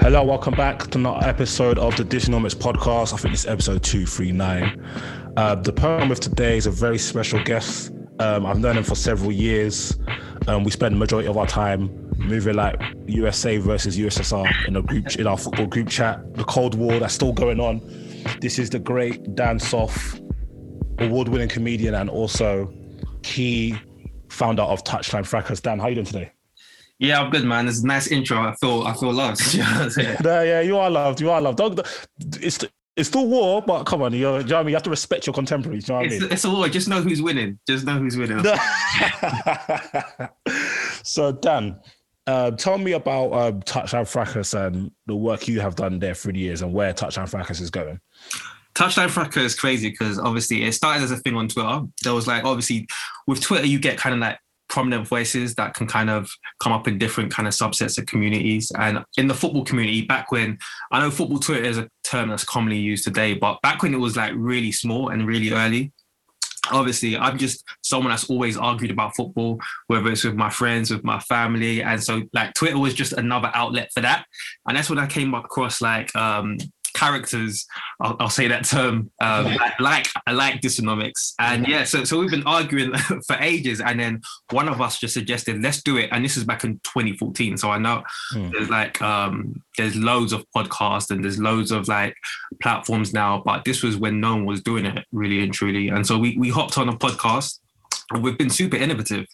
Hello, welcome back to another episode of the Diginomics podcast. I think it's episode 239. Uh, the program of today is a very special guest. Um, I've known him for several years. Um, we spend the majority of our time moving like USA versus USSR in a group in our football group chat. The Cold War that's still going on. This is the great Dan Soff, award-winning comedian and also key founder of Touchline Fracas. Dan, how you doing today? Yeah, I'm good, man. It's a nice intro. I feel I feel loved. You know what I'm saying? Yeah, yeah, you are loved. You are loved. Don't, it's it's still war, but come on, you're, you know what I mean? You have to respect your contemporaries. You know what I mean? it's a war. Just know who's winning. Just know who's winning. so, Dan, uh, tell me about um, Touchline Fracas and the work you have done there through the years and where Touchline Fracas is going. Touchline Fracas is crazy because obviously it started as a thing on Twitter. There was like obviously with Twitter you get kind of like prominent voices that can kind of come up in different kind of subsets of communities. And in the football community, back when I know football Twitter is a term that's commonly used today, but back when it was like really small and really early, obviously I'm just someone that's always argued about football, whether it's with my friends, with my family. And so like Twitter was just another outlet for that. And that's when I came across like um characters, I'll, I'll say that term, um, like, like I like dysonomics. And yeah, so so we've been arguing for ages. And then one of us just suggested, let's do it. And this is back in 2014. So I know Hmm. there's like um there's loads of podcasts and there's loads of like platforms now, but this was when no one was doing it really and truly. And so we we hopped on a podcast and we've been super innovative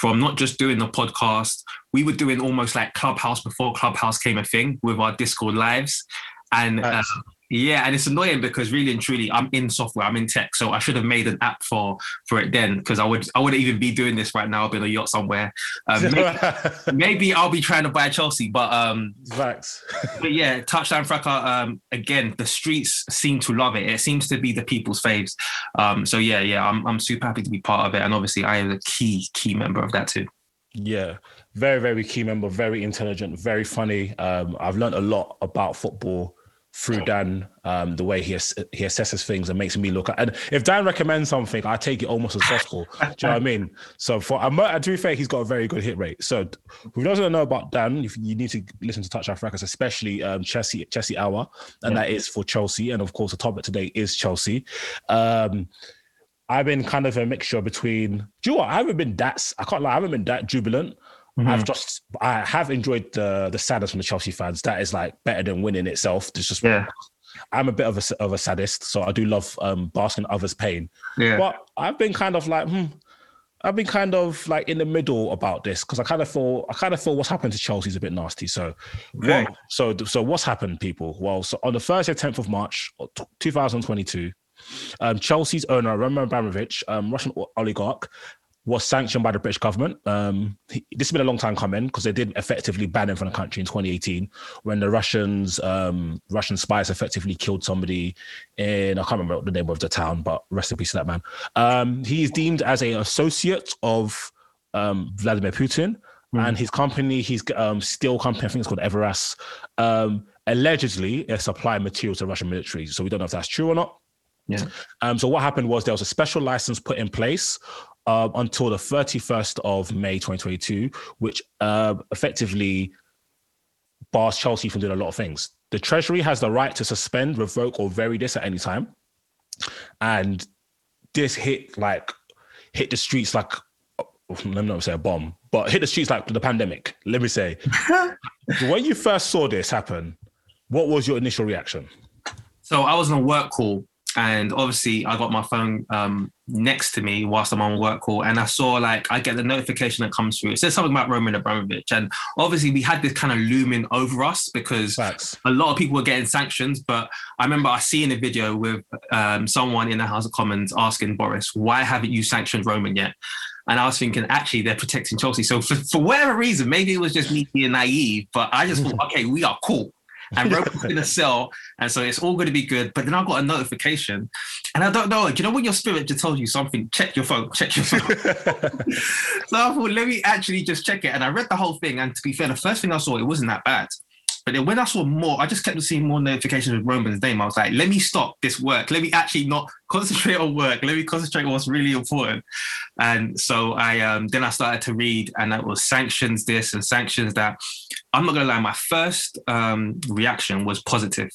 from not just doing the podcast, we were doing almost like Clubhouse before Clubhouse came a thing with our Discord lives. And uh, Nice. yeah, and it's annoying because really and truly, I'm in software, I'm in tech, so I should have made an app for for it then because I would I wouldn't even be doing this right now, I'll be on a yacht somewhere. Um, maybe, maybe I'll be trying to buy Chelsea, but um, Facts. but yeah, touchline fracas. Um, again, the streets seem to love it. It seems to be the people's faves. Um, so yeah, yeah, I'm I'm super happy to be part of it, and obviously I am a key key member of that too. Yeah, very, very key member, very intelligent, very funny. Um, I've learned a lot about football through Dan, um, the way he ass- he assesses things and makes me look at. And if Dan recommends something, I take it almost as gospel. Do you know what I mean? So for I'm, to be fair, he's got a very good hit rate. So who doesn't know about Dan, if you need to listen to Touch Fracas, especially um, Chelsea Chelsea Hour, and that is for Chelsea. And of course, the topic today is Chelsea. Um, I've been kind of a mixture between. Do you know what? I haven't been that. I can't lie. I haven't been that jubilant. I've just. I have enjoyed the the sadness from the Chelsea fans. That is like better than winning itself. It's just. Yeah. I'm a bit of a of a sadist, so I do love um, basking others' pain. Yeah. But I've been kind of like, hmm, I've been kind of like in the middle about this because I kind of feel I kind of feel what's happened to Chelsea is a bit nasty. So, Okay. what, so so what's happened, people? Well, so on the Thursday, 10th of March, 2022, um, Chelsea's owner Roman Abramovich, um, Russian oligarch, was sanctioned by the British government. Um, he- this has been a long time coming because they did effectively ban him from the country in 2018 when the Russians, um, Russian spies, effectively killed somebody in I can't remember the name of the town, but rest in peace to that man. Um, he is deemed as an associate of um, Vladimir Putin. And his company, his um, steel company, I think it's called Evraz, um, allegedly is supplying materials to Russian military. So we don't know if that's true or not. Yeah. Um, so what happened was there was a special license put in place uh, until the 31st of May 2022, which uh, effectively bars Chelsea from doing a lot of things. The Treasury has the right to suspend, revoke, or vary this at any time. And this hit like hit the streets like let me not say a bomb, but hit the streets like the pandemic. Let me say, when you first saw this happen, what was your initial reaction? So I was on a work call, and obviously I got my phone um, next to me whilst I'm on work call, and I saw like I get the notification that comes through. It says something about Roman Abramovich, and obviously we had this kind of looming over us because Facts. a lot of people were getting sanctions. But I remember I seeing a video with um, someone in the House of Commons asking Boris, "Why haven't you sanctioned Roman yet?" And I was thinking, actually, they're protecting Chelsea. So for, for whatever reason, maybe it was just me being naive, but I just thought, okay, we are cool. And Roman's going to sell, and so it's all going to be good. But then I got a notification, and I don't know. Do you know when your spirit just tells you something? Check your phone. Check your phone. so I thought, let me actually just check it, and I read the whole thing. And to be fair, the first thing I saw, it wasn't that bad. But then when I saw more, I just kept seeing more notifications with Roman's name. I was like, let me stop this work. Let me actually not concentrate on work. Let me concentrate on what's really important. And so I um, then I started to read, and it was sanctions this and sanctions that. I'm not gonna lie, my first um, reaction was positive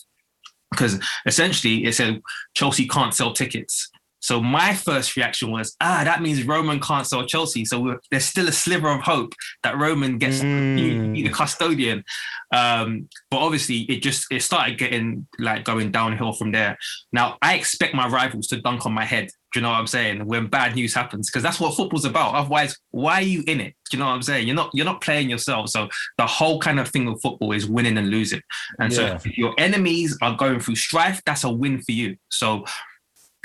because essentially it said Chelsea can't sell tickets. So my first reaction was, ah, that means Roman can't sell Chelsea. So there's still a sliver of hope that Roman gets mm. the custodian. Um, but obviously, it just it started getting like going downhill from there. Now I expect my rivals to dunk on my head. Do you know what I'm saying? When bad news happens, because that's what football's about. Otherwise, why are you in it? Do you know what I'm saying? You're not you're not playing yourself. So the whole kind of thing of football is winning and losing. And yeah. so if your enemies are going through strife, that's a win for you. So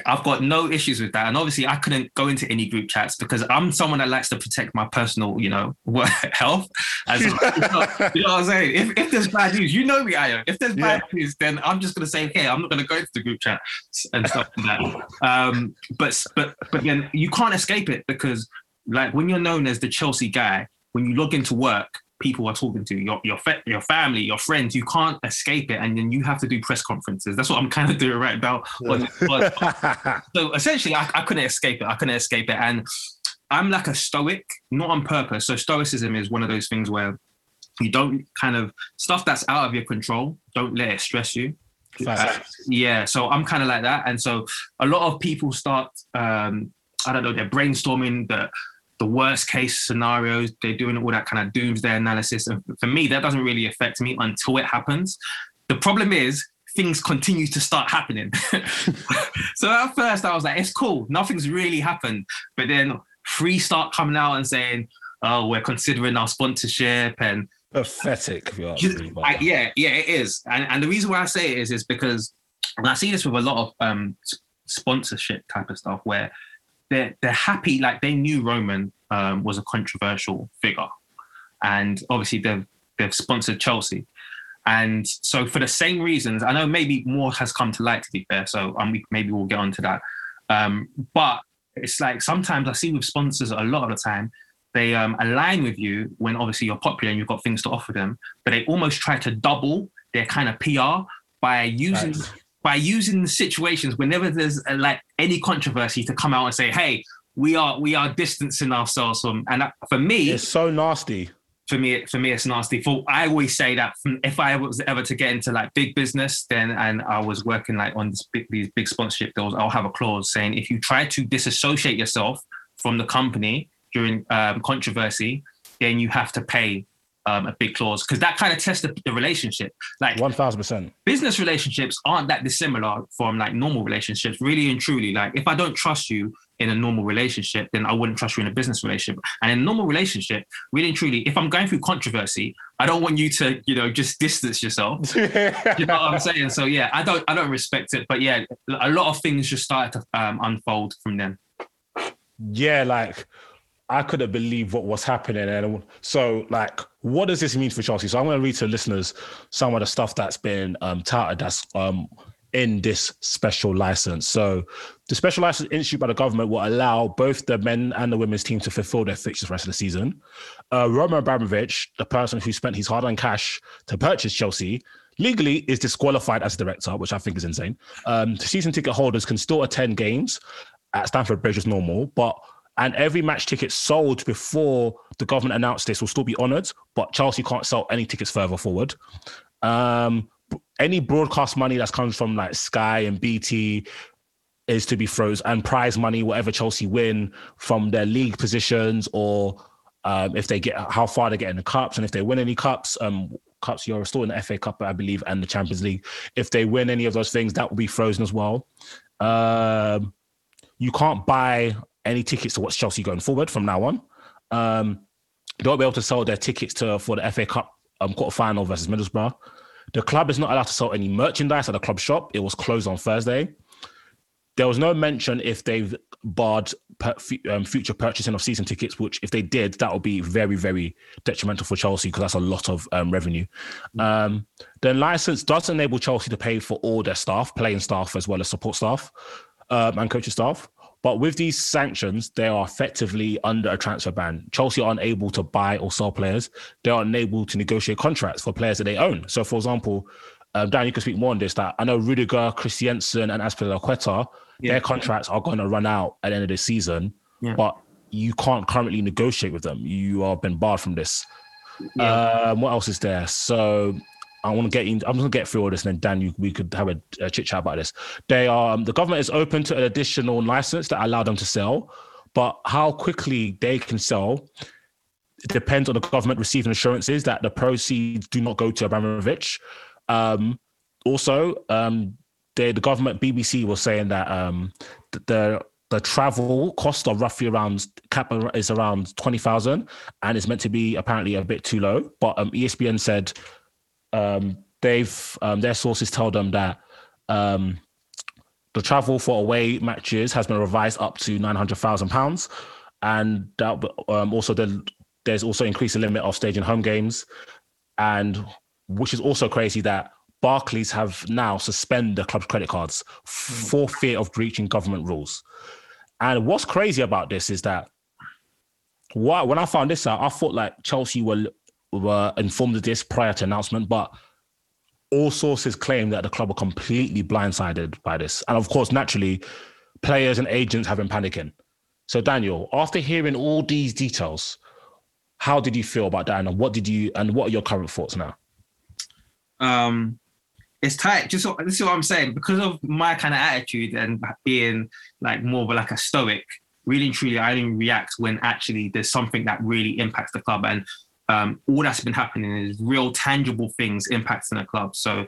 I've got no issues with that. And obviously, I couldn't go into any group chats because I'm someone that likes to protect my personal, you know, health. As, you, know, you, know, what I'm saying? If, if there's bad news, you know me, am. If there's bad yeah. news, then I'm just going to say, hey, I'm not going to go into the group chat and stuff like that. Um, but, but, but then you can't escape it because, like, when you're known as the Chelsea guy, when you log into work, people are talking to your your fa- your family, your friends. You can't escape it, and then you have to do press conferences. That's what I'm kind of doing right now. so essentially, I, I couldn't escape it. I couldn't escape it, and I'm like a stoic, not on purpose. So stoicism is one of those things where you don't kind of stuff that's out of your control. Don't let it stress you. Uh, yeah, so I'm kind of like that, and so a lot of people start. Um, I don't know. They're brainstorming the the worst case scenarios. They're doing all that kind of doomsday analysis. And for me, that doesn't really affect me until it happens. The problem is things continue to start happening. so at first I was like, it's cool, nothing's really happened. But then Three start coming out and saying, oh, we're considering our sponsorship and pathetic. I, yeah, yeah, it is. And, and the reason why I say it is is because and I see this with a lot of um, sponsorship type of stuff where they're they're happy. Like they knew Roman um, was a controversial figure, and obviously they've they've sponsored Chelsea, and so for the same reasons, I know maybe more has come to light. To be fair, so um, maybe we'll get onto that. Um, but it's like sometimes I see with sponsors a lot of the time they um, align with you when obviously you're popular and you've got things to offer them, but they almost try to double their kind of PR by using right by using the situations whenever there's a, like any controversy to come out and say, "Hey, we are we are distancing ourselves from." And that, for me, it's so nasty. For me, for me, it's nasty. For I always say that if I was ever to get into like big business, then and I was working like on big, these big sponsorship deals, I'll have a clause saying if you try to disassociate yourself from the company during um, controversy, then you have to pay um, a big clause because that kind of tests the, the, relationship. Like one thousand percent. Business relationships aren't that dissimilar from like normal relationships. Really and truly, like if I don't trust you in a normal relationship, then I wouldn't trust you in a business relationship. And in a normal relationship, really and truly, if I'm going through controversy, I don't want you to, you know, just distance yourself. you know what I'm saying? So yeah, I don't, I don't respect it. But yeah, a lot of things just started to um, unfold from then. Yeah, like I couldn't believe what was happening. And so, like, what does this mean for Chelsea? So, I'm going to read to listeners some of the stuff that's been um, touted that's um, in this special license. So, the special license issued by the government will allow both the men and the women's team to fulfill their fixtures the rest of the season. Uh, Roman Abramovich, the person who spent his hard earned cash to purchase Chelsea, legally is disqualified as a director, which I think is insane. Um, season ticket holders can still attend games at Stamford Bridge as normal, but and every match ticket sold before the government announced this will still be honoured, but Chelsea can't sell any tickets further forward. Um, any broadcast money that comes from like Sky and BT is to be frozen, and prize money, whatever Chelsea win from their league positions or um, if they get how far they get in the cups, and if they win any cups, um, cups you're still in the FA Cup, I believe, and the Champions League. If they win any of those things, that will be frozen as well. Um, you can't buy any tickets to watch Chelsea going forward from now on. Um, they won't be able to sell their tickets to for the FA Cup um, quarter final versus Middlesbrough. The club is not allowed to sell any merchandise at the club shop. It was closed on Thursday. There was no mention if they've barred per, um, future purchasing of season tickets, which if they did, that would be very, very detrimental for Chelsea because that's a lot of um, revenue. Um, the license does enable Chelsea to pay for all their staff, playing staff as well as support staff um, and coaching staff. But with these sanctions, they are effectively under a transfer ban. Chelsea are unable to buy or sell players. They are unable to negotiate contracts for players that they own. So, for example, um, Dan, you can speak more on this. That I know Rudiger, Christensen, and Azpilicueta, yeah. their contracts are going to run out at the end of the season, yeah. but you can't currently negotiate with them. You are been barred from this. Yeah. Um, what else is there? So I want to get in. I'm going to get through all this, and then Dan, you, we could have a, a chit chat about this. They are um, the government is open to an additional license that allow them to sell, but how quickly they can sell depends on the government receiving assurances that the proceeds do not go to Abramovich. Um, also, um, the the government BBC was saying that um, the the travel cost of roughly around cap is around twenty thousand, and it's meant to be apparently a bit too low. But um, ESPN said um, they've um, their sources tell them that um, the travel for away matches has been revised up to nine hundred thousand pounds, and that um, also the, there's also increased the limit of staging home games, and which is also crazy that Barclays have now suspended the club's credit cards for fear of breaching government rules. And what's crazy about this is that what, when I found this out, I thought like Chelsea were were informed of this prior to announcement, but all sources claim that the club were completely blindsided by this. And of course, naturally, players and agents have been panicking. So, Daniel, after hearing all these details, how did you feel about that? And what did you and what are your current thoughts now? Um, it's tight. Just this is what I'm saying. Because of my kind of attitude and being like more of like a stoic, really and truly, I didn't react when actually there's something that really impacts the club. And um, all that's been happening is real tangible things impacting the club. So,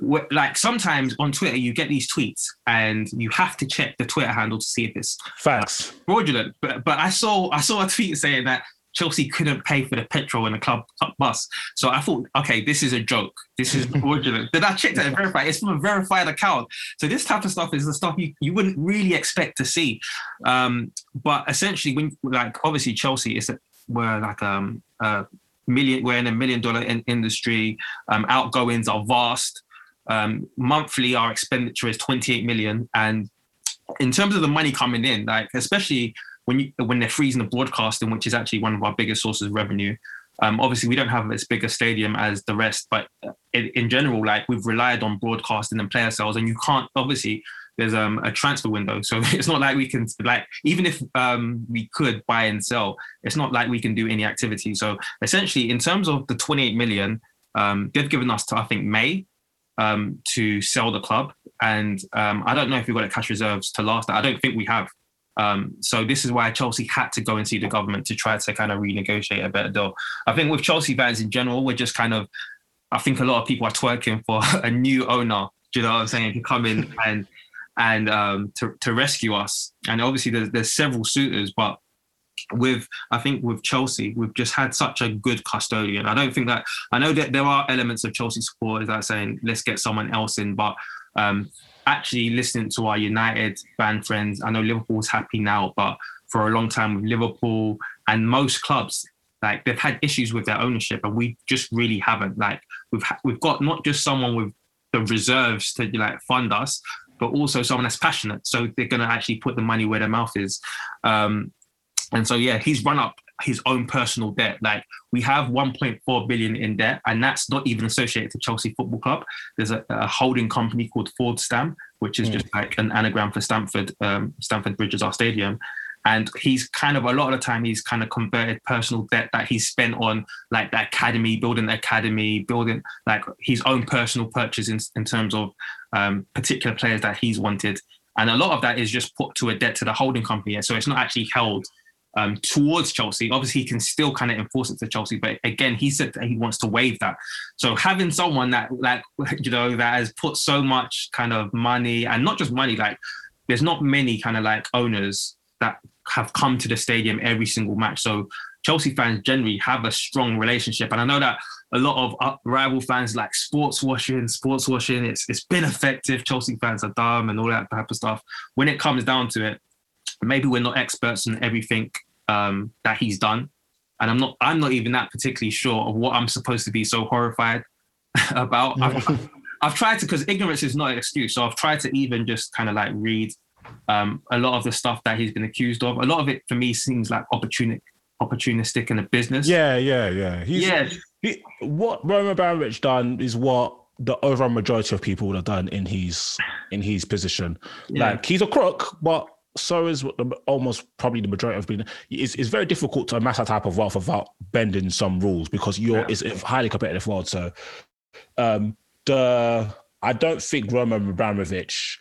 like sometimes on Twitter, you get these tweets and you have to check the Twitter handle to see if it's facts fraudulent. But but I saw I saw a tweet saying that Chelsea couldn't pay for the petrol in the club bus. So I thought, okay, this is a joke. This is fraudulent. then I checked it and verified. It's from a verified account. So this type of stuff is the stuff you, you wouldn't really expect to see. Um, but essentially, when like obviously Chelsea is were like um, a million we're in a million dollar in industry. Um, outgoings are vast. Um, monthly our expenditure is 28 million. And in terms of the money coming in like especially when you when they're freezing the broadcasting which is actually one of our biggest sources of revenue um, obviously we don't have as big a stadium as the rest but in, in general like we've relied on broadcasting and player sales and you can't obviously there's um, a transfer window. So it's not like we can like even if um, we could buy and sell, it's not like we can do any activity. So essentially, in terms of the 28 million, um, they've given us to I think May um, to sell the club, and um, I don't know if we've got a cash reserves to last that. I don't think we have. Um, so this is why Chelsea had to go and see the government to try to kind of renegotiate a better deal. I think with Chelsea fans in general, we're just kind of, I think a lot of people are twerking for a new owner. Do you know what I'm saying? To come in and and um, to, to rescue us. And obviously, there's, there's several suitors, but with I think with Chelsea, we've just had such a good custodian. I don't think that I know that there are elements of Chelsea supporters that are saying let's get someone else in, but um, actually listening to our United band friends, I know Liverpool's happy now, but for a long time with Liverpool and most clubs, like they've had issues with their ownership, and we just really haven't. Like we've ha- we've got not just someone with the reserves to like fund us, but also someone that's passionate. So they're going to actually put the money where their mouth is. Um, and so, yeah, he's run up his own personal debt. Like we have 1.4 billion in debt, and that's not even associated to Chelsea Football Club. There's a, a holding company called Fordstam, which is mm. just like an anagram for Stamford. Um, Stamford Bridge is our stadium, and he's kind of a lot of the time he's kind of converted personal debt that he's spent on like the academy building the academy building like his own personal purchase in, in terms of um, particular players that he's wanted and a lot of that is just put to a debt to the holding company so it's not actually held um, towards Chelsea. Obviously, he can still kind of enforce it to Chelsea, but again, he said that he wants to waive that. So having someone that, like, you know, that has put so much kind of money and not just money, like, there's not many kind of like owners that have come to the stadium every single match. So Chelsea fans generally have a strong relationship, and I know that a lot of rival fans like sports washing, sports washing. It's it's been effective. Chelsea fans are dumb and all that type of stuff. When it comes down to it, maybe we're not experts in everything um, that he's done, and I'm not. I'm not even that particularly sure of what I'm supposed to be so horrified about. I've, I've tried to because ignorance is not an excuse. So I've tried to even just kind of like read um, a lot of the stuff that he's been accused of. A lot of it for me seems like opportunistic, opportunistic in a business. Yeah, yeah, yeah. He's, yeah. He, what Roman Abramovich done is what the overall majority of people would have done in his in his position. Yeah. Like he's a crook, but so is what the, almost probably the majority of people. It's, it's very difficult to amass that type of wealth without bending some rules because you're Yeah. it's a highly competitive world. So um the I don't think Roman Abramovich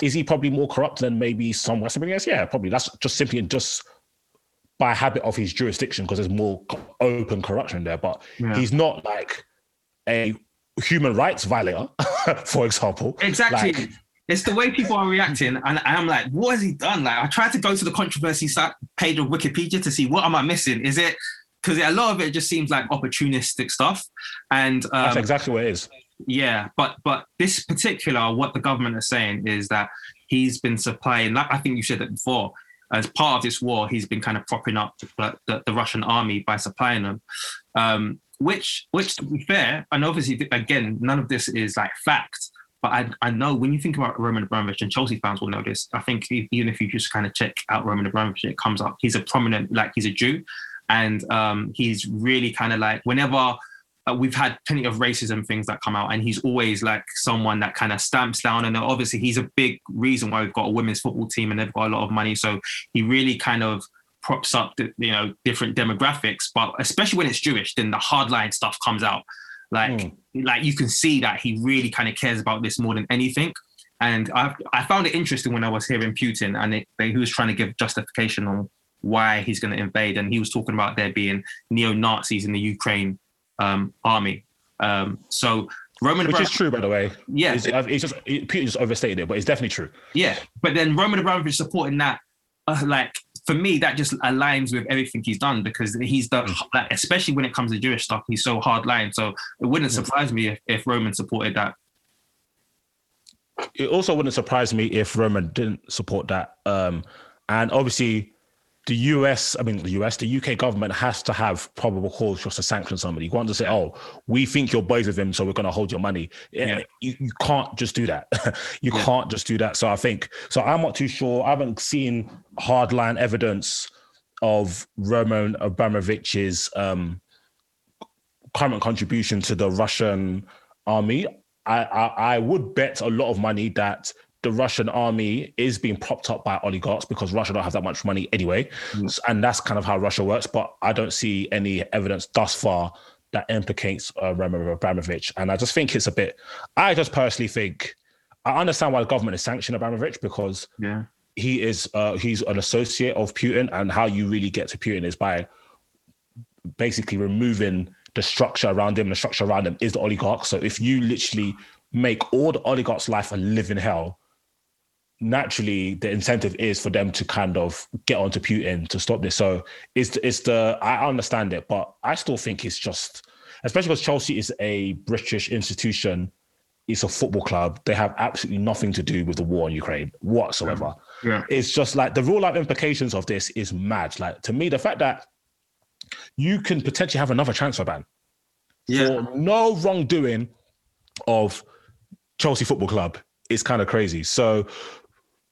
is he probably more corrupt than maybe some Western billionaires? Yeah, probably. That's just simply and just by habit of his jurisdiction because there's more open corruption there. But Yeah. he's not like a human rights violator, for example. Exactly. Like, it's the way people are reacting, and I'm like, what has he done? Like, I tried to go to the controversy site page of Wikipedia to see what am I missing. Is it because a lot of it just seems like opportunistic stuff, and that's um, exactly what it is. yeah, but but this particular, what the government is saying is that he's been supplying. Like I think you said it before. As part of this war, he's been kind of propping up the, the, the Russian army by supplying them. Um, which, which to be fair, and obviously again, none of this is like fact. But I, I know when you think about Roman Abramovich, and Chelsea fans will know this. I think e- even if you just kind of check out Roman Abramovich, it comes up. He's a prominent, like he's a Jew, and um, he's really kind of like whenever uh, we've had plenty of racism things that come out, and he's always like someone that kind of stamps down. And obviously, he's a big reason why we've got a women's football team, and they've got a lot of money. So he really kind of props up, the, you know, different demographics. But especially when it's Jewish, then the hardline stuff comes out. Like, like you can see that he really kind of cares about this more than anything. And I, I found it interesting when I was hearing Putin, and it, he was trying to give justification on why he's going to invade, and he was talking about there being neo Nazis in the Ukraine um, army. Um, so Roman Which is true, by the way. Yeah. It's, it's just it, Putin just overstated it, but it's definitely true. yeah. But then Roman Abramovich supporting that, uh, like for me, that just aligns with everything he's done because he's the, like, especially when it comes to Jewish stuff, he's so hard line. So it wouldn't surprise me if, if Roman supported that. It also wouldn't surprise me if Roman didn't support that. Um, and obviously, the US, I mean, the US, the UK government has to have probable cause just to sanction somebody. You can't just say, oh, we think you're boys with him, so we're going to hold your money. Yeah. You, you can't just do that. you Yeah. can't just do that. So I think, so I'm not too sure. I haven't seen hardline evidence of Roman Abramovich's um, current contribution to the Russian army. I, I, I would bet a lot of money that the Russian army is being propped up by oligarchs because Russia don't have that much money anyway, S- and that's kind of how Russia works. But I don't see any evidence thus far that implicates uh, Roman Abramovich, and I just think it's a bit. I just personally think I understand why the government is sanctioning Abramovich because Yeah. he is uh, he's an associate of Putin, and how you really get to Putin is by basically removing the structure around him. The structure around him is the oligarchs. So if you literally make all the oligarchs' life a living hell, naturally the incentive is for them to kind of get onto Putin to stop this. So it's it's the I understand it, but I still think it's just especially because Chelsea is a British institution. It's a football club. They have absolutely nothing to do with the war in Ukraine whatsoever. Yeah. It's just like the real life implications of this is mad. Like to me, the fact that you can potentially have another transfer ban Yeah. for no wrongdoing of Chelsea Football Club is kind of crazy. So,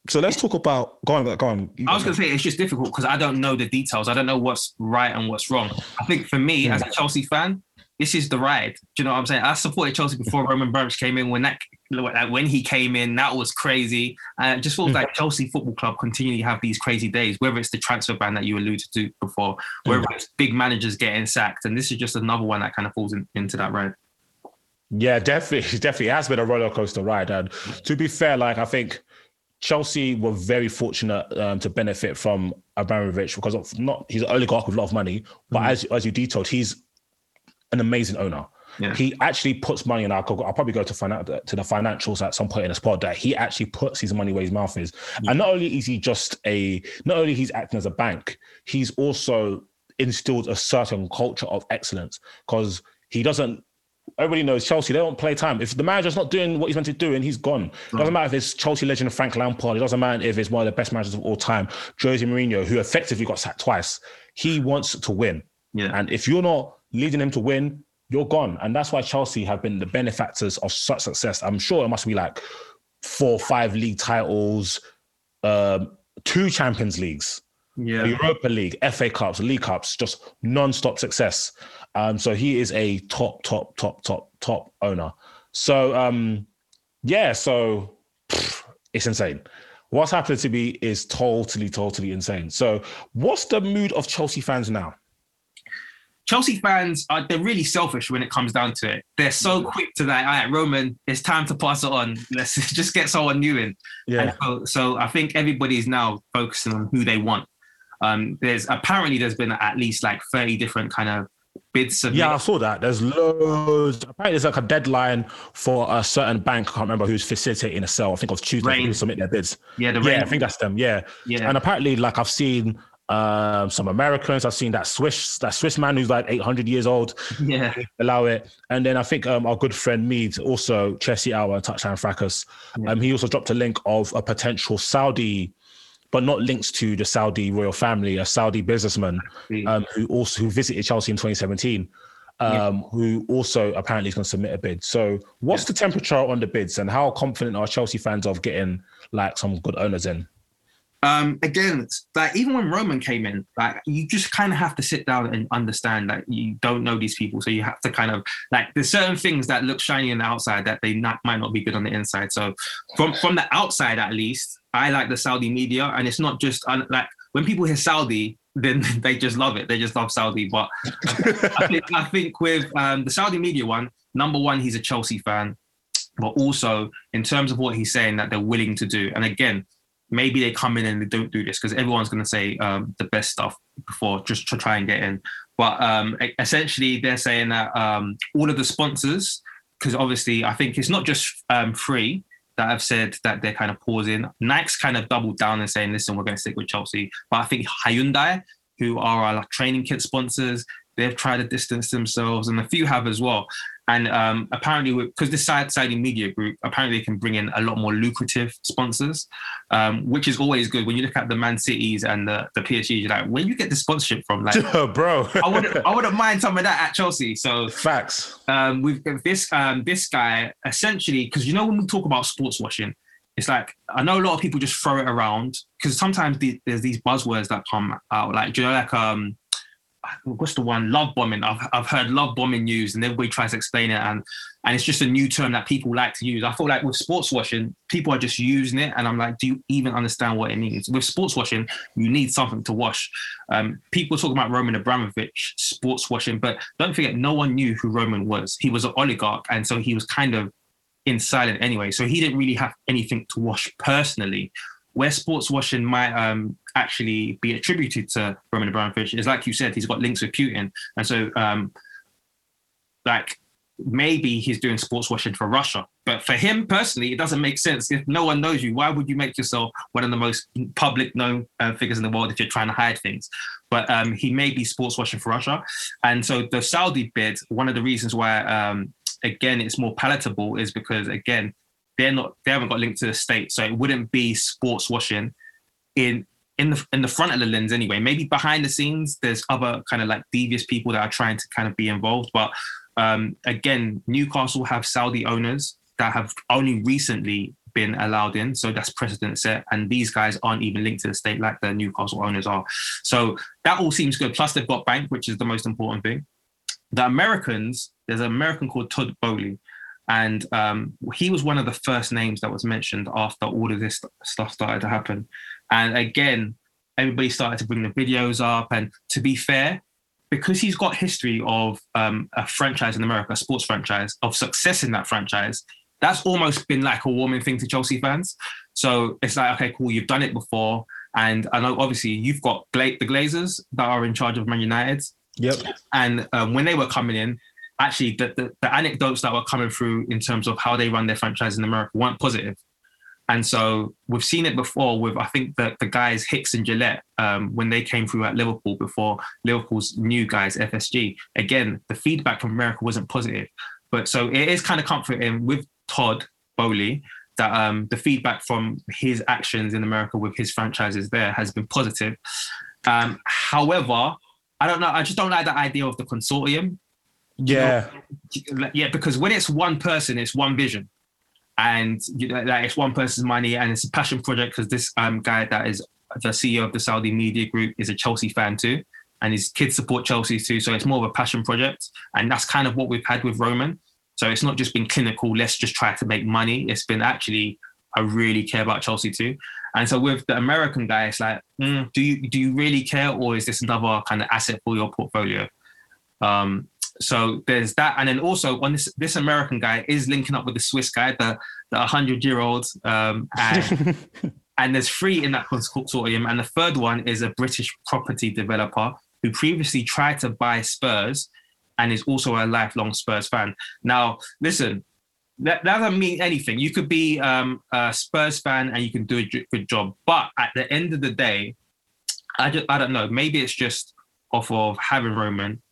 so let's talk about go on, go on. I was going to say it's just difficult because I don't know the details. I don't know what's right and what's wrong. I think for me, as a hmm. Chelsea fan, this is the ride. Do you know what I'm saying? I supported Chelsea before Roman Abramovich came in. When that, like, when he came in, that was crazy. And it just feels hmm. like Chelsea Football Club continually have these crazy days. Whether it's the transfer ban that you alluded to before, hmm. whether it's big managers getting sacked, and this is just another one that kind of falls in, into that ride. Yeah, definitely, definitely it has been a roller coaster ride. And to be fair, like I think Chelsea were very fortunate um, to benefit from Abramovich because of not he's an oligarch with a lot of money, but as as you detailed, he's an amazing owner. Yeah. He actually puts money in. I'll, I'll probably go to find out to the financials at some point in the spot that he actually puts his money where his mouth is. And not only is he just a, not only he's acting as a bank, he's also instilled a certain culture of excellence because he doesn't everybody knows Chelsea. They don't play time. If the manager's not doing what he's meant to do, and he's gone. It doesn't matter if it's Chelsea legend Frank Lampard. It doesn't matter if it's one of the best managers of all time, Jose Mourinho, who effectively got sacked twice. He wants to win, Yeah. and if you're not leading him to win, you're gone. And that's why Chelsea have been the benefactors of such success. I'm sure it must be like four, five league titles, um, two Champions Leagues. yeah. Europa League, FA Cups, League Cups, just non-stop success. Um, so he is a top, top, top, top, top owner. So um, yeah, so pff, it's insane. What's happening to me is totally, totally insane. So what's the mood of Chelsea fans now? Chelsea fans are they're really selfish when it comes down to it. They're so quick to that. All right, Roman, it's time to pass it on. Let's just get someone new in. And so, so I think everybody's now focusing on who they want. Um, there's apparently there's been at least like 30 different kind of submitted. Yeah, I saw that. There's loads. Apparently, there's like a deadline for a certain bank. I can't remember who's facilitating a sale. I think it was Tuesday. To submit their bids. Yeah, the yeah, Raine- I think that's them. Yeah, Yeah. And apparently, like I've seen um, some Americans. I've seen that Swiss, that Swiss man who's like 800 years old. yeah, Allow it, and then I think um, our good friend Mead, also Chelsea Hour Touchline Fracas, um, he also dropped a link of a potential Saudi, but not links to the Saudi royal family, a Saudi businessman um, who also who visited Chelsea in 2017. Um, Who also apparently is going to submit a bid. So, what's the temperature on the bids, and how confident are Chelsea fans of getting like some good owners in? um, again, like even when Roman came in, like you just kind of have to sit down and understand that you don't know these people, so you have to kind of like there's certain things that look shiny on the outside that they not, might not be good on the inside. So from from the outside, at least, I like the Saudi media, and it's not just like when people hear Saudi. Then they just love it. They just love Saudi. But I think, I think with um, the Saudi media one, number one, he's a Chelsea fan, but also in terms of what he's saying that they're willing to do. And again, maybe they come in and they don't do this because everyone's going to say um, the best stuff before just to try and get in. But um, essentially, they're saying that um, all of the sponsors, because obviously, I think it's not just um, Three that have said that they're kind of pausing. Nike's kind of doubled down and saying, listen, we're going to stick with Chelsea. But I think Hyundai, who are our like, training kit sponsors, they've tried to distance themselves, and a few have as well. And um, apparently, because this side Saudi media group, apparently they can bring in a lot more lucrative sponsors, um, which is always good. When you look at the Man Cities and the, the PSG, you're like, where you get the sponsorship from? Like, Bro, I wouldn't, I wouldn't mind some of that at Chelsea. So facts. um, with this um, this guy essentially because you know when we talk about sports washing, it's like I know a lot of people just throw it around because sometimes the, there's these buzzwords that come out like do you know like um what's the one? Love bombing. I've, I've heard love bombing used and everybody tries to explain it and and it's just a new term that people like to use. I feel like with sports washing people are just using it and i'm like do you even understand what it means? With sports washing you need something to wash. Um, people talk about roman abramovich sports washing but don't forget no one knew who roman was. He was an oligarch and so he was kind of in silent anyway. So he didn't really have anything to wash personally where sports washing might um, actually be attributed to Roman Abramovich is like you said, he's got links with Putin, and so um, like maybe he's doing sports washing for Russia. But for him personally, it doesn't make sense. If no one knows you, why would you make yourself one of the most public known uh, figures in the world if you're trying to hide things? But um, he may be sports washing for Russia, and so the Saudi bid. One of the reasons why, um, again, it's more palatable is because again, they're not they haven't got linked to the state, so it wouldn't be sports washing in in the in the front of the lens anyway. Maybe behind the scenes, there's other kind of like devious people that are trying to kind of be involved. But um, again, Newcastle have Saudi owners that have only recently been allowed in, so that's precedent set. And these guys aren't even linked to the state like the Newcastle owners are. So that all seems good. Plus, they've got bank, which is the most important thing. The Americans, there's an American called Todd Boehly, and um, he was one of the first names that was mentioned after all of this stuff started to happen. And again, everybody started to bring the videos up. And to be fair, because he's got history of um, a franchise in America, a sports franchise, of success in that franchise, that's almost been like a warming thing to Chelsea fans. So it's like, okay, cool, you've done it before. And I know obviously you've got Gla- the Glazers that are in charge of Man United. Yep. And um, when they were coming in, actually the, the, the anecdotes that were coming through in terms of how they run their franchise in America weren't positive. And so we've seen it before with I think the the guys Hicks and Gillett um, when they came through at Liverpool before Liverpool's new guys FSG. Again, the feedback from America wasn't positive. But so it is kind of comforting with Todd Boehly that um, the feedback from his actions in America with his franchises there has been positive. Um, however, I don't know. I just don't like the idea of the consortium. Yeah. Yeah, because when it's one person, it's one vision, and you know, like it's one person's money, and it's a passion project. Because this um, guy that is the CEO of the Saudi Media Group is a Chelsea fan too, and his kids support Chelsea too. So it's more of a passion project, and that's kind of what we've had with Roman. So it's not just been clinical. Let's just try to make money. It's been actually I really care about Chelsea too. And so with the American guy, it's like, mm, do you do you really care, or is this another kind of asset for your portfolio? Um, so there's that, and then also on this this American guy is linking up with the Swiss guy, the the hundred year old, um, and and there's three in that consortium, and the third one is a British property developer who previously tried to buy Spurs and is also a lifelong Spurs fan. Now, listen, that, that doesn't mean anything. You could be um, a Spurs fan and you can do a good job, but at the end of the day, I just I don't know. Maybe it's just off of having Roman.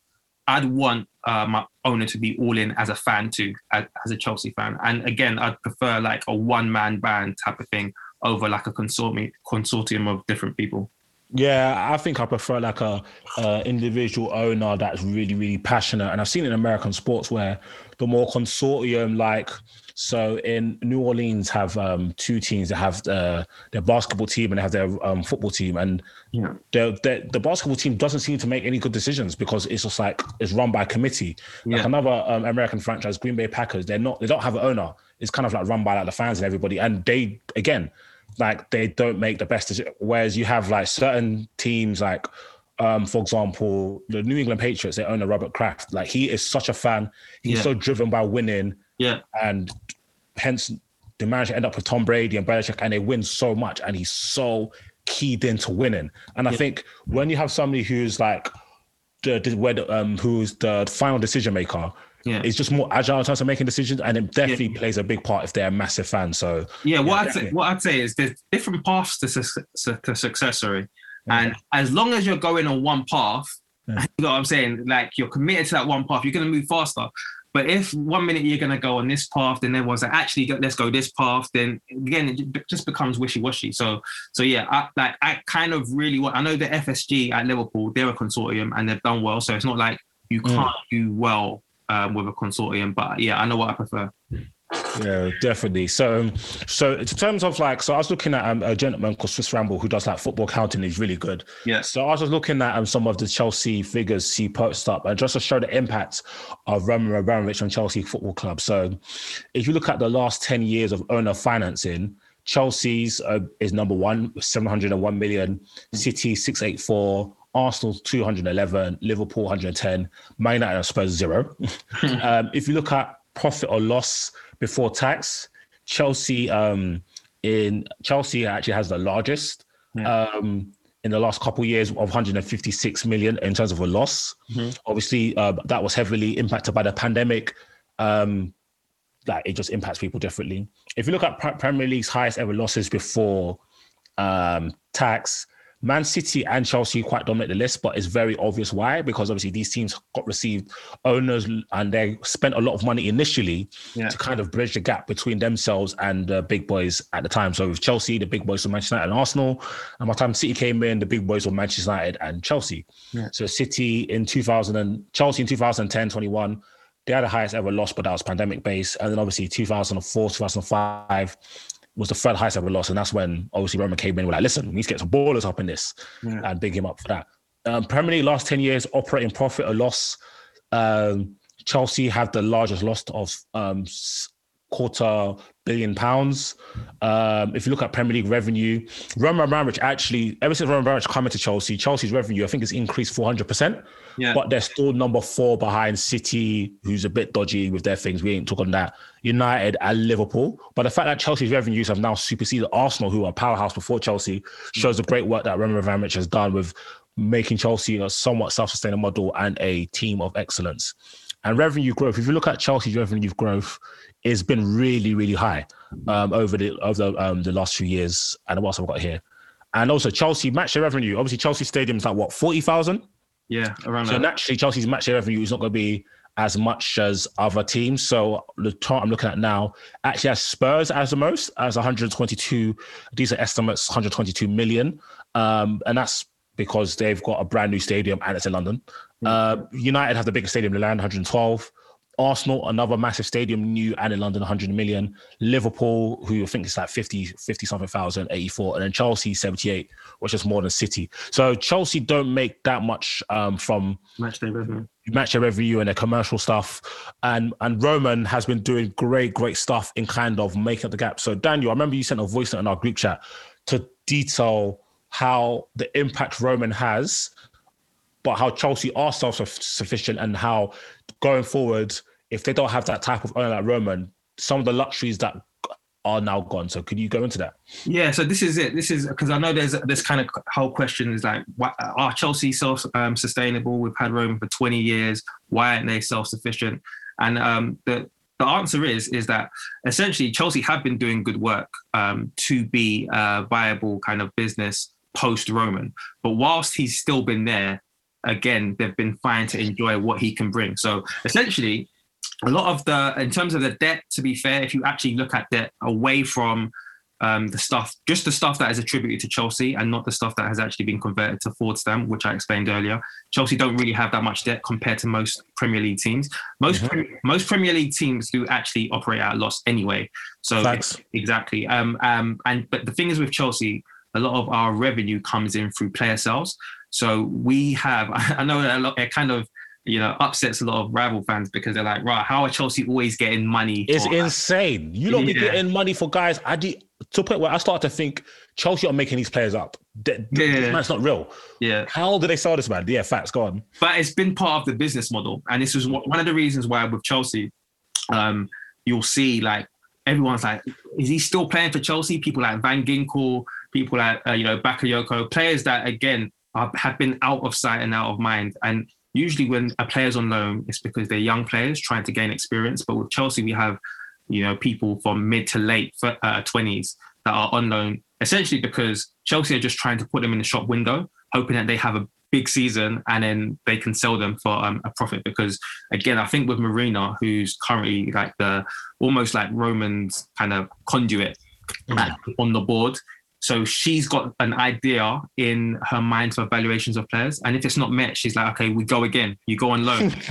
I'd want uh, my owner to be all in as a fan too, as, as a Chelsea fan. And again, I'd prefer like a one man band type of thing over like a consortium consortium of different people. Yeah, I think I prefer like a, a, individual owner that's really, really passionate. And I've seen in American sports where the more consortium, like so in New Orleans, have um, two teams that have uh, their basketball team and they have their um, football team, and yeah. the, the, the basketball team doesn't seem to make any good decisions because it's just like it's run by committee. Like another um, American franchise, Green Bay Packers, they're not they don't have an owner. It's kind of like run by like the fans and everybody, and they again like they don't make the best decision. Whereas you have like certain teams like. Um, for example, the New England Patriots, they own a Robert Kraft. Like he is such a fan. He's Yeah. so driven by winning Yeah, and hence managed to end up with Tom Brady and Belichick, and they win so much, and he's so keyed into winning. And I Yeah. think when you have somebody who's like the, the where the, um who's the final decision maker, Yeah. is just more agile in terms of making decisions, and it definitely plays a big part if they're a massive fan. So yeah. What Yeah, I'd say, what I'd say is there's different paths to, su- to success. Sorry, and as long as you're going on one path, Yeah. you know what I'm saying. Like you're committed to that one path, you're going to move faster. But if one minute you're going to go on this path, then there was like, actually let's go this path, then again it just becomes wishy washy. So so yeah, I, like I kind of really want. I know the FSG at Liverpool, they're a consortium and they've done well. So it's not like you Mm. can't do well um, with a consortium. But yeah, I know what I prefer. Yeah, definitely. So, um, so in terms of like, so I was looking at um, a gentleman called Swiss Ramble who does like football counting. He's really good. Yeah. So I was just looking at um, some of the Chelsea figures he posted up, and just to show the impact of Roman Abramovich on Chelsea Football Club. So, if you look at the last ten years of owner financing, Chelsea's uh, is number one, seven hundred and one million. City six eight four. Arsenal 211, Liverpool 110, Man United I suppose zero. um, if you look at profit or loss before tax, Chelsea um, in Chelsea actually has the largest um, in the last couple of years of 156 million in terms of a loss. Obviously, uh, that was heavily impacted by the pandemic. Um, like it just impacts people differently. If you look at Premier League's highest ever losses before um, tax, Man City and Chelsea quite dominate the list, but it's very obvious why. Because obviously these teams got received owners and they spent a lot of money initially Yeah. to kind of bridge the gap between themselves and the big boys at the time. So with Chelsea, the big boys were Manchester United and Arsenal. And by the time City came in, the big boys were Manchester United and Chelsea. Yeah. So City in 2000 and Chelsea in 2010, 21, they had the highest ever loss, but that was pandemic based. And then obviously 2004, 2005 was the third highest ever loss. And that's when obviously Roman came in. We're like, listen, we need to get some ballers up in this and big him up for that. Um, Premier League last 10 years, operating profit or loss. Um, Chelsea have the largest loss of um, quarter billion pounds. Um, if you look at Premier League revenue, Roman Abramovich actually, ever since Roman Abramovich come into Chelsea, Chelsea's revenue, I think, has increased 400%. Yeah. But they're still number four behind City, who's a bit dodgy with their things. We ain't talking that. United and Liverpool. But the fact that Chelsea's revenues have now superseded Arsenal, who are a powerhouse before Chelsea, shows the great work that Roman Abramovich has done with making Chelsea a somewhat self-sustaining model and a team of excellence. And revenue growth, if you look at Chelsea's revenue growth, it's been really, really high um, over the over um, the last few years. And what else I've got here? And also Chelsea match their revenue. Obviously, Chelsea Stadium's like what, 40,000? Yeah, around So that. naturally, Chelsea's match day revenue is not going to be as much as other teams. So the chart I'm looking at now actually has Spurs as the most, as 122. These are estimates, 122 million, um, and that's because they've got a brand new stadium and it's in London. Uh, United have the biggest stadium in the land, 112. Arsenal, another massive stadium, new and in London, 100 million. Liverpool, who I think is like 50, 50 something thousand, 84. And then Chelsea, 78, which is more than City. So Chelsea don't make that much um, from Match day revenue. match their revenue and their commercial stuff. And and Roman has been doing great, great stuff in kind of making up the gap. So Daniel, I remember you sent a voice note in our group chat to detail how the impact Roman has, but how Chelsea are self-sufficient and how going forward, if they don't have that type of owner like Roman, some of the luxuries that are now gone. So could you go into that? Yeah, so this is it. This is because I know there's this kind of whole question is like, why, are Chelsea self um, sustainable? We've had Roman for 20 years. Why aren't they self sufficient? And um, the the answer is is that essentially Chelsea have been doing good work um, to be a viable kind of business post Roman. But whilst he's still been there, again they've been fine to enjoy what he can bring. So essentially, a lot of the in terms of the debt to be fair if you actually look at debt away from um, the stuff just the stuff that is attributed to chelsea and not the stuff that has actually been converted to Fordstam which i explained earlier chelsea don't really have that much debt compared to most premier league teams. Most pre- most premier league teams do actually operate at a loss anyway. So exactly. Um, um, and but the thing is with chelsea a lot of our revenue comes in through player sales. So we have i know a lot it kind of you know, upsets a lot of rival fans because they're like, right, how are Chelsea always getting money? It's for- insane. You don't be getting money for guys. I do to a point where I start to think Chelsea are making these players up. Th- th- Yeah. This man's not real. Yeah. How do they sell this man? Yeah, facts. Go on. but it's been part of the business model and this is one of the reasons why with chelsea um, you'll see like everyone's like is he still playing for chelsea people like van ginkel people like uh, you know bakayoko players that again are, have been out of sight and out of mind and usually when a player's on loan it's because they're young players trying to gain experience. But with chelsea we have you know people from mid to late uh, 20s that are on loan essentially because chelsea are just trying to put them in the shop window hoping that they have a big season and then they can sell them for um, a profit. Because again i think with marina who's currently like the almost like roman's kind of conduit like, on the board so she's got an idea in her mind for evaluations of players and if it's not met she's like okay we go again. You go on loan.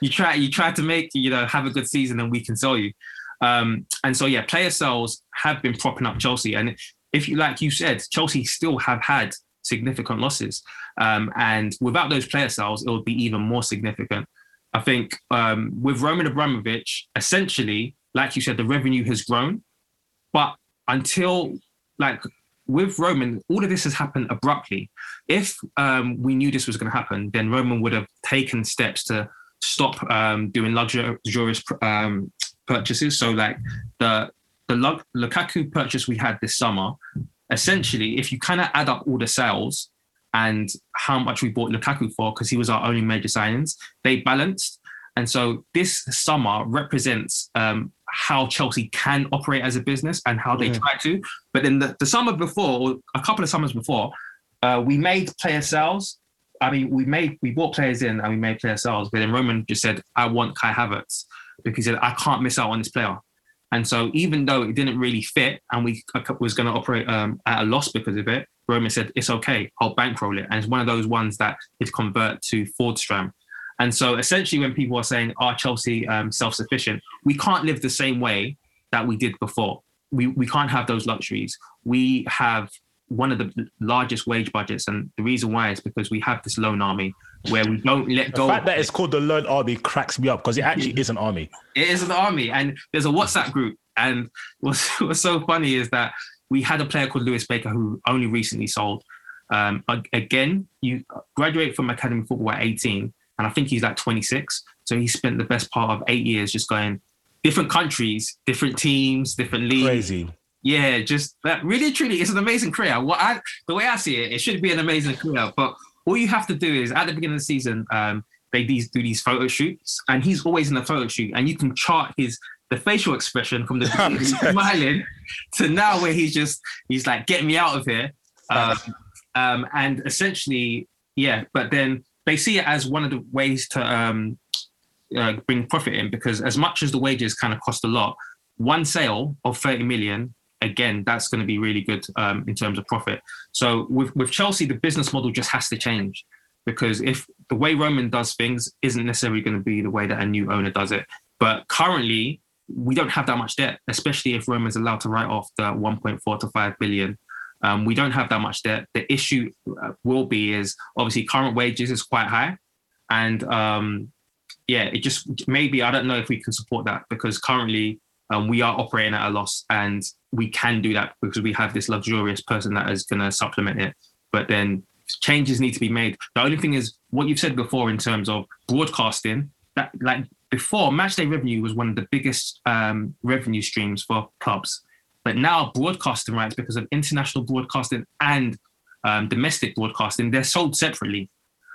You try you try to make you know have a good season and we can sell you. Um, and so yeah player sales have been propping up chelsea. And if you like you said chelsea still have had significant losses. Um, and without those player sales, it would be even more significant. I think um, with Roman Abramovich, essentially, like you said, the revenue has grown, but until like with Roman, all of this has happened abruptly. If um, we knew this was going to happen, then Roman would have taken steps to stop um, doing luxurious um, purchases. So, like the the Luk- Lukaku purchase we had this summer, essentially, if you kind of add up all the sales and how much we bought Lukaku for, because he was our only major signings, they balanced. And so this summer represents um, how Chelsea can operate as a business and how they try to. But then the, the summer before, a couple of summers before, uh, we made player sales. I mean, we made we bought players in and we made player sales. But then Roman just said, "I want Kai Havertz," because he said, "I can't miss out on this player." And so, even though it didn't really fit, and we was going to operate um, at a loss because of it, Roman said, "It's okay. I'll bankroll it." And it's one of those ones that is convert to Fordstam. And so, essentially, when people are saying, "Are Chelsea um, self-sufficient?" We can't live the same way that we did before. We we can't have those luxuries. We have one of the largest wage budgets, and the reason why is because we have this loan army where we don't let go. The fact that it's called the Loan Army cracks me up because it actually is an army. It is an army, and there's a WhatsApp group. And what's, what's so funny is that we had a player called Lewis Baker who only recently sold. Um, again, you graduate from academy football at 18, and I think he's like 26. So he spent the best part of eight years just going different countries, different teams, different leagues. Crazy. Yeah, just that really truly it's an amazing career. What I the way I see it, it should be an amazing career. But all you have to do is at the beginning of the season, um, they these do these photo shoots, and he's always in the photo shoot, and you can chart his the facial expression from the smiling to now where he's just he's like, get me out of here. Um, um, and essentially, yeah, but then they see it as one of the ways to um, uh, bring profit in because as much as the wages kind of cost a lot, one sale of 30 million, again, that's going to be really good um, in terms of profit. So with, with Chelsea, the business model just has to change because if the way Roman does things isn't necessarily going to be the way that a new owner does it. But currently, we don't have that much debt, especially if Roman's allowed to write off the 1.4 to 5 billion. Um, we don't have that much debt. The issue uh, will be is obviously current wages is quite high, and um, yeah, it just maybe I don't know if we can support that because currently um, we are operating at a loss, and we can do that because we have this luxurious person that is going to supplement it. But then changes need to be made. The only thing is what you've said before in terms of broadcasting. That like before, matchday revenue was one of the biggest um, revenue streams for clubs, but now broadcasting rights because of international broadcasting and um, domestic broadcasting, they're sold separately,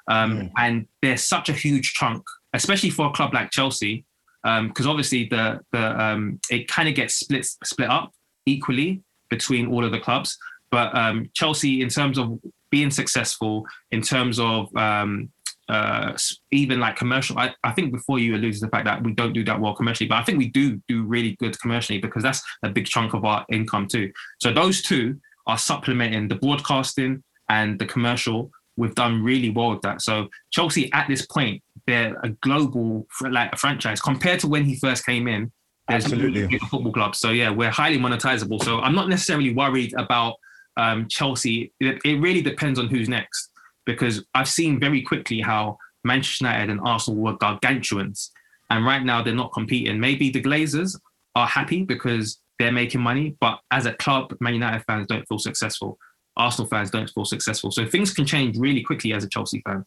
um, mm. and they're such a huge chunk, especially for a club like Chelsea, because um, obviously the the um, it kind of gets split split up equally between all of the clubs. But um, Chelsea, in terms of being successful, in terms of um, uh, even like commercial, I, I think before you alluded to the fact that we don't do that well commercially, but I think we do do really good commercially because that's a big chunk of our income too. So those two are supplementing the broadcasting and the commercial. We've done really well with that. So Chelsea at this point, they're a global like a franchise compared to when he first came in. Absolutely, football club. So yeah, we're highly monetizable. So I'm not necessarily worried about um, Chelsea. It, it really depends on who's next because I've seen very quickly how Manchester United and Arsenal were gargantuans, and right now they're not competing. Maybe the Glazers are happy because they're making money, but as a club, Man United fans don't feel successful. Arsenal fans don't feel successful. So things can change really quickly as a Chelsea fan.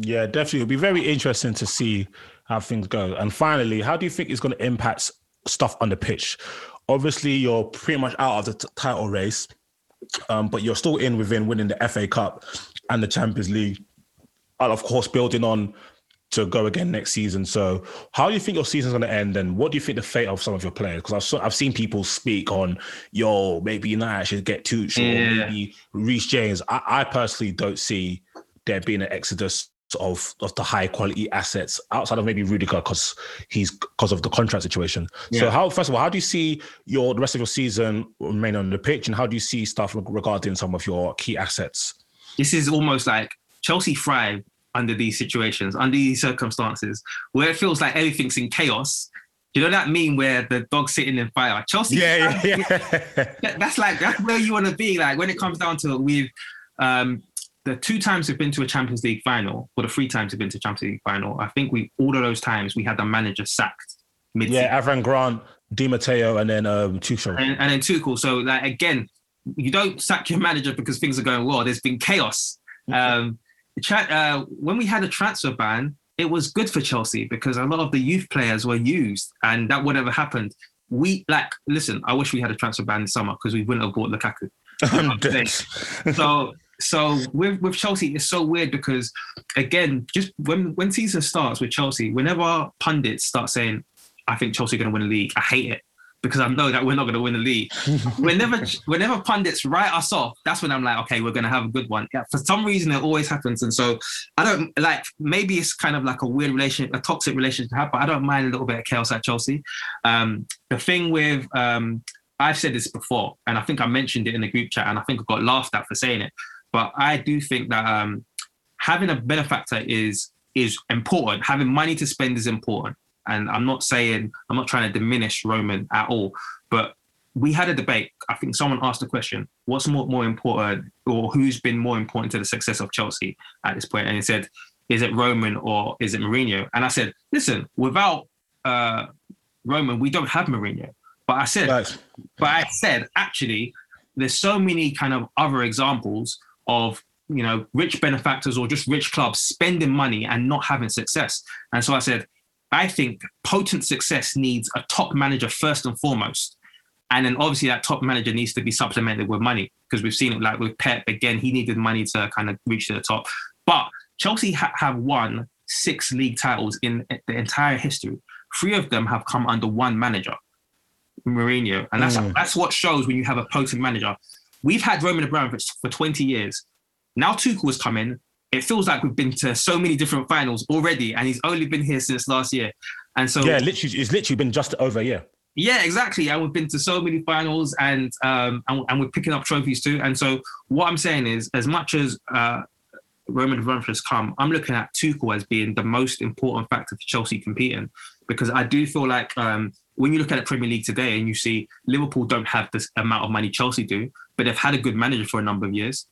Yeah, definitely. It'll be very interesting to see how things go. And finally, how do you think it's going to impact stuff on the pitch? Obviously, you're pretty much out of the t- title race, um, but you're still in within winning the FA Cup and the Champions League. And of course, building on to go again next season. So, how do you think your season's going to end, and what do you think the fate of some of your players? Because I've I've seen people speak on, yo, maybe United should get Tuchel, yeah. maybe Reece James. I, I personally don't see there being an exodus of of the high quality assets outside of maybe Rudiger because he's because of the contract situation. Yeah. So how first of all, how do you see your the rest of your season remain on the pitch, and how do you see stuff regarding some of your key assets? This is almost like Chelsea thrive under these situations, under these circumstances, where it feels like everything's in chaos. You know that meme where the dog's sitting in fire? Chelsea, yeah, yeah, yeah. that's like that's where you want to be. Like when it comes down to it, we've um, the two times we've been to a Champions League final, or the three times we've been to Champions League final, I think we all of those times we had the manager sacked. Mid yeah, Avram Grant, Di Matteo, and then um, Tuchel. And, and then Tuchel. So like again, you don't sack your manager because things are going well. There's been chaos. Um, uh, when we had a transfer ban, it was good for Chelsea because a lot of the youth players were used, and that would have happened. We like listen. I wish we had a transfer ban this summer because we wouldn't have bought Lukaku. so so with with Chelsea, it's so weird because again, just when when season starts with Chelsea, whenever pundits start saying, "I think Chelsea are going to win the league," I hate it because I know that we're not going to win the league. whenever whenever pundits write us off, that's when I'm like, okay, we're going to have a good one. Yeah, for some reason, it always happens, and so I don't like. Maybe it's kind of like a weird relationship, a toxic relationship to have, but I don't mind a little bit of chaos at Chelsea. Um, the thing with um, I've said this before, and I think I mentioned it in the group chat, and I think I got laughed at for saying it. But I do think that um, having a benefactor is is important. Having money to spend is important. And I'm not saying I'm not trying to diminish Roman at all, but we had a debate. I think someone asked the question, what's more, more important or who's been more important to the success of Chelsea at this point? And he said, is it Roman or is it Mourinho? And I said, listen, without uh, Roman, we don't have Mourinho. But I said, nice. but I said, actually, there's so many kind of other examples of you know rich benefactors or just rich clubs spending money and not having success. And so I said, I think potent success needs a top manager first and foremost. And then obviously that top manager needs to be supplemented with money because we've seen it like with Pep again, he needed money to kind of reach to the top. But Chelsea ha- have won six league titles in the entire history. Three of them have come under one manager, Mourinho, and that's mm. that's what shows when you have a potent manager. We've had Roman Abramovich for 20 years. Now Tuchel has come in. it feels like we've been to so many different finals already, and he's only been here since last year. And so Yeah, literally, it's literally been just over a year. yeah, exactly. And we've been to so many finals, and um, and, and we're picking up trophies too. And so what I'm saying is, as much as uh, Roman Abramovich has come, I'm looking at Tuchel as being the most important factor for Chelsea competing, because I do feel like um, when you look at the Premier League today and you see Liverpool don't have this amount of money Chelsea do, but they've had a good manager for a number of years,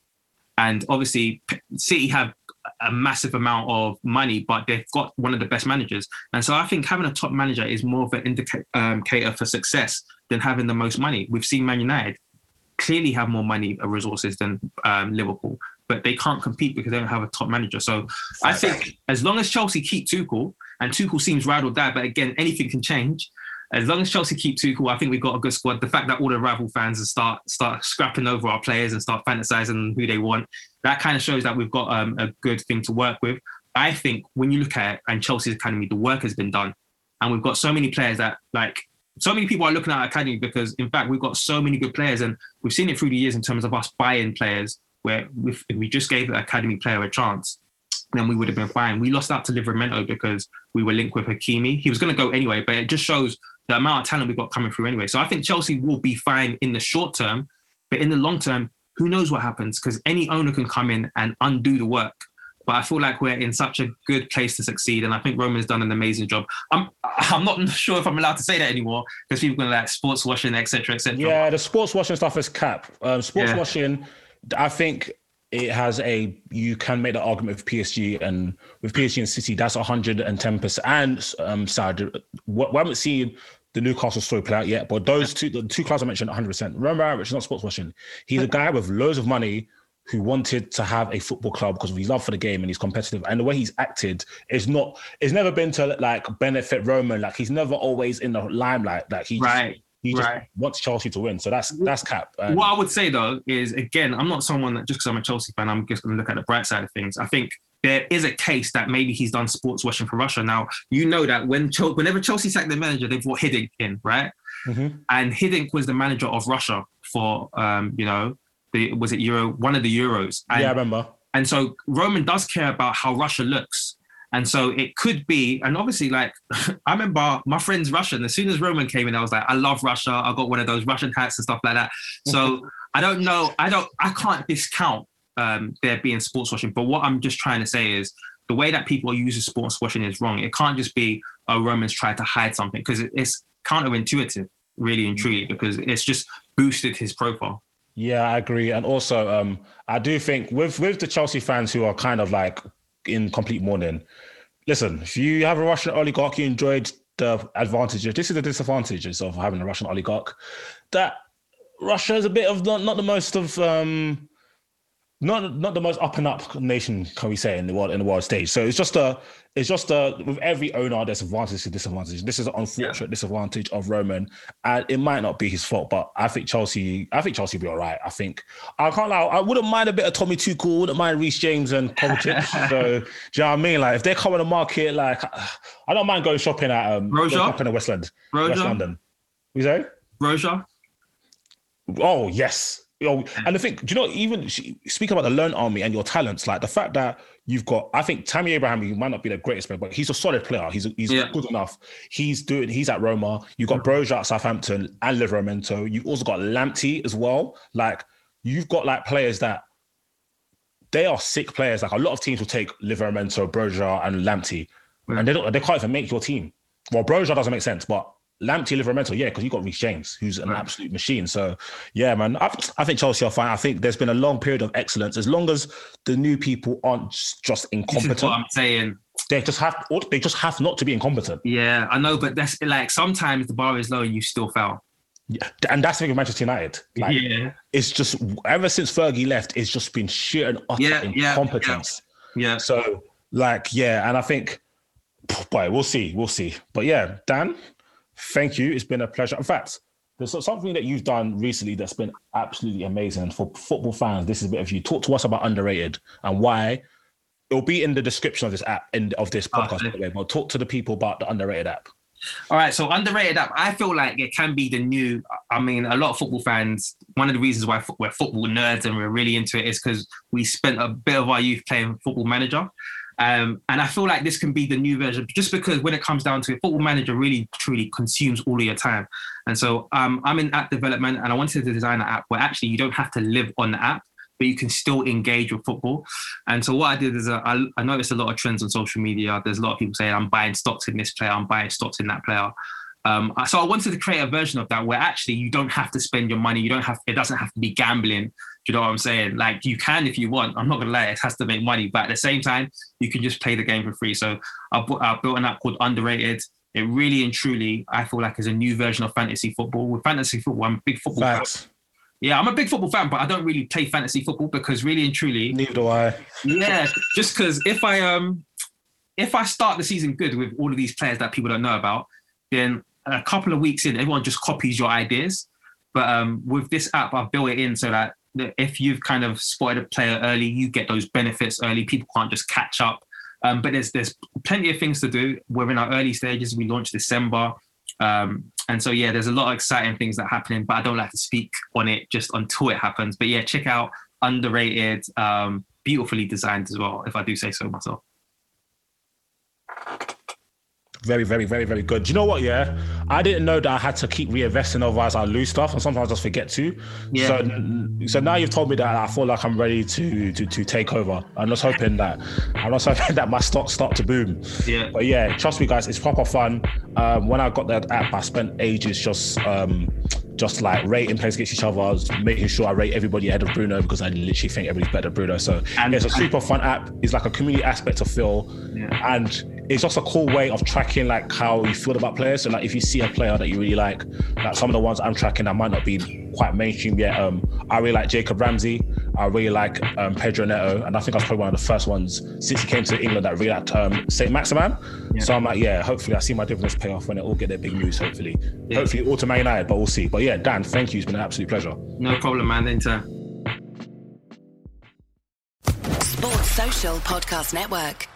and obviously City have a massive amount of money, but they've got one of the best managers. And so I think having a top manager is more of an indicator um, for success than having the most money. We've seen Man United clearly have more money and resources than um, Liverpool, but they can't compete because they don't have a top manager. So I think as long as Chelsea keep Tuchel, and Tuchel seems ride or die, but again, anything can change. As long as Chelsea keep Tuchel, I think we've got a good squad. The fact that all the rival fans start start scrapping over our players and start fantasizing who they want, that kind of shows that we've got um, a good thing to work with. I think when you look at it, and Chelsea's academy, the work has been done, and we've got so many players that like so many people are looking at our academy because in fact we've got so many good players, and we've seen it through the years in terms of us buying players. Where if we just gave the academy player a chance, then we would have been fine. We lost out to Livramento because we were linked with Hakimi. He was going to go anyway, but it just shows the amount of talent we've got coming through anyway. So I think Chelsea will be fine in the short term, but in the long term, who knows what happens? Because any owner can come in and undo the work. But I feel like we're in such a good place to succeed, and I think Roman's done an amazing job. I'm I'm not sure if I'm allowed to say that anymore because people are gonna like sports washing, etc., etc. Yeah, the sports washing stuff is cap. Um, sports washing, I think it has a. You can make the argument with PSG and with PSG and City. That's 110 percent. And um, Saad, we haven't seen the Newcastle story play out yet, but those two, the two clubs I mentioned, 100. percent Remember, Abramovich is not sports washing. He's a guy with loads of money who wanted to have a football club because of his love for the game and he's competitive. And the way he's acted is not. It's never been to like benefit Roman. Like he's never always in the limelight. Like he just, Right, he just right. wants Chelsea to win. So that's that's cap. And- What I would say though is again, I'm not someone that just because I'm a Chelsea fan, I'm just going to look at the bright side of things. I think there is a case that maybe he's done sports washing for Russia. Now you know that when whenever Chelsea sacked their manager, they brought Hiddink in, right? Mhm. And Hiddink was the manager of Russia for um, you know, the was it Euro one of the Euros. And yeah, I remember. and so Roman does care about how Russia looks. And so it could be, and obviously, like I remember my friend's Russian. As soon as Roman came in, I was like, I love Russia. I got one of those Russian hats and stuff like that. So I don't know. I don't. I can't discount um, there being sports washing. But what I'm just trying to say is the way that people are using sports washing is wrong. It can't just be oh Roman's tried to hide something because it's counterintuitive, really and truly, because it's just boosted his profile. Yeah, I agree. And also, um, I do think with with the Chelsea fans who are kind of like in complete mourning. Listen, if you have a Russian oligarch, you enjoyed the advantages. This is the disadvantages of having a Russian oligarch. That Russia is a bit of not not the most of um, not not the most up and up nation, can we say, in the world in the world stage. So it's just a it's just a with every owner there's advantages and disadvantages. This is an unfortunate disadvantage of Roman, and it might not be his fault, but I think Chelsea, I think Chelsea will be all right. I think I can't lie, I wouldn't mind a bit of Tommy Tuchel, wouldn't mind Reece James and Kovacic. so do you know what I mean? Like if they come on the market, like I don't mind going shopping at um Roja? shopping in West London, West London. You say? Roja, Oh yes. Oh, and the thing, do you know, even speak about the loan army and your talents, like the fact that you've got, I think Tammy Abraham, he might not be the greatest player, but he's a solid player. He's he's Yeah. good enough. He's doing. He's at Roma. You've got hmm. Broja at Southampton and Livramento. You've also got Lamptey as well. Like you've got like players that they are sick players. Like a lot of teams will take Livramento, Broja, and Lamptey, hmm. and they don't. They can't even make your team. Well, Broja doesn't make sense, but Lamptey, Livramento, yeah, because you got Reece James, who's an absolute machine. So, yeah, man, I, I think Chelsea are fine. I think there's been a long period of excellence. As long as the new people aren't just this is incompetent, what I'm saying. they just have they just have not to be incompetent. Yeah, I know, but that's like sometimes the bar is low and you still fail. Yeah, and that's the thing with Manchester United. Like, yeah, it's just ever since Fergie left, it's just been sheer and utter Yeah, yeah, incompetence. yeah. So, like, yeah, and I think, boy, we'll see, we'll see. But yeah, Dan, thank you. It's been a pleasure. In fact, there's something that you've done recently that's been absolutely amazing. And for football fans, this is a bit of you. Talk to us about underrated and why. It'll be in the description of this app and of this ah, podcast, Okay. by the way. But talk to the people about the underrated app. All right, so underrated app. I feel like it can be the new. I mean, a lot of football fans. One of the reasons why we're football nerds and we're really into it is because we spent a bit of our youth playing Football Manager. Um, and I feel like this can be the new version, just because when it comes down to it, Football Manager really truly consumes all of your time. And so um, I'm in app development, and I wanted to design an app where actually you don't have to live on the app but you can still engage with football. And so what I did is uh, I, I noticed a lot of trends on social media. There's a lot of people saying I'm buying stocks in this player, I'm buying stocks in that player. Um, so I wanted to create a version of that where actually you don't have to spend your money. You don't have. It doesn't have to be gambling. Do you know what I'm saying? Like you can if you want. I'm not gonna lie. It has to make money, but at the same time, you can just play the game for free. So I, I built an app called Underrated. It really and truly, I feel like, is a new version of fantasy football. With fantasy football, I'm a big football. Facts. Yeah, I'm a big football fan, but I don't really play fantasy football because really and truly, Neither do I. yeah, just because if I um if I start the season good with all of these players that people don't know about, then a couple of weeks in, everyone just copies your ideas. But um, with this app, I've built it in so that if you've kind of spotted a player early, you get those benefits early. People can't just catch up. Um, but there's there's plenty of things to do. We're in our early stages. We launched December. Um, and so yeah, there's a lot of exciting things that are happening, but I don't like to speak on it just until it happens. But yeah, check out underrated, um, beautifully designed as well, if I do say so myself. Very, very, very, very good. Do you know what? Yeah, I didn't know that I had to keep reinvesting, otherwise I lose stuff, and sometimes I just forget to. Yeah. So, so now you've told me that I feel like I'm ready to to to take over. I'm just hoping that I'm just hoping that my stocks start to boom. Yeah. But yeah, trust me, guys, it's proper fun. Um, when I got that app, I spent ages just um, just like rating players against each other, I was making sure I rate everybody ahead of Bruno because I literally think everybody's better than Bruno. So And- it's a super fun app. It's like a community aspect of Phil, Yeah. and it's just a cool way of tracking like how you feel about players. So like if you see a player that you really like, like some of the ones I'm tracking that might not be quite mainstream yet. Um, I really like Jacob Ramsey. I really like um, Pedro Neto, and I think I was probably one of the first ones since he came to England that really liked um, Saint Maximin. So I'm like, yeah, hopefully I see my dividends pay off when they all get their big moves. Hopefully, hopefully all to Man United, but we'll see. But yeah, Dan, thank you. It's been an absolute pleasure. No problem, man. Anytime. Sports Social Podcast Network.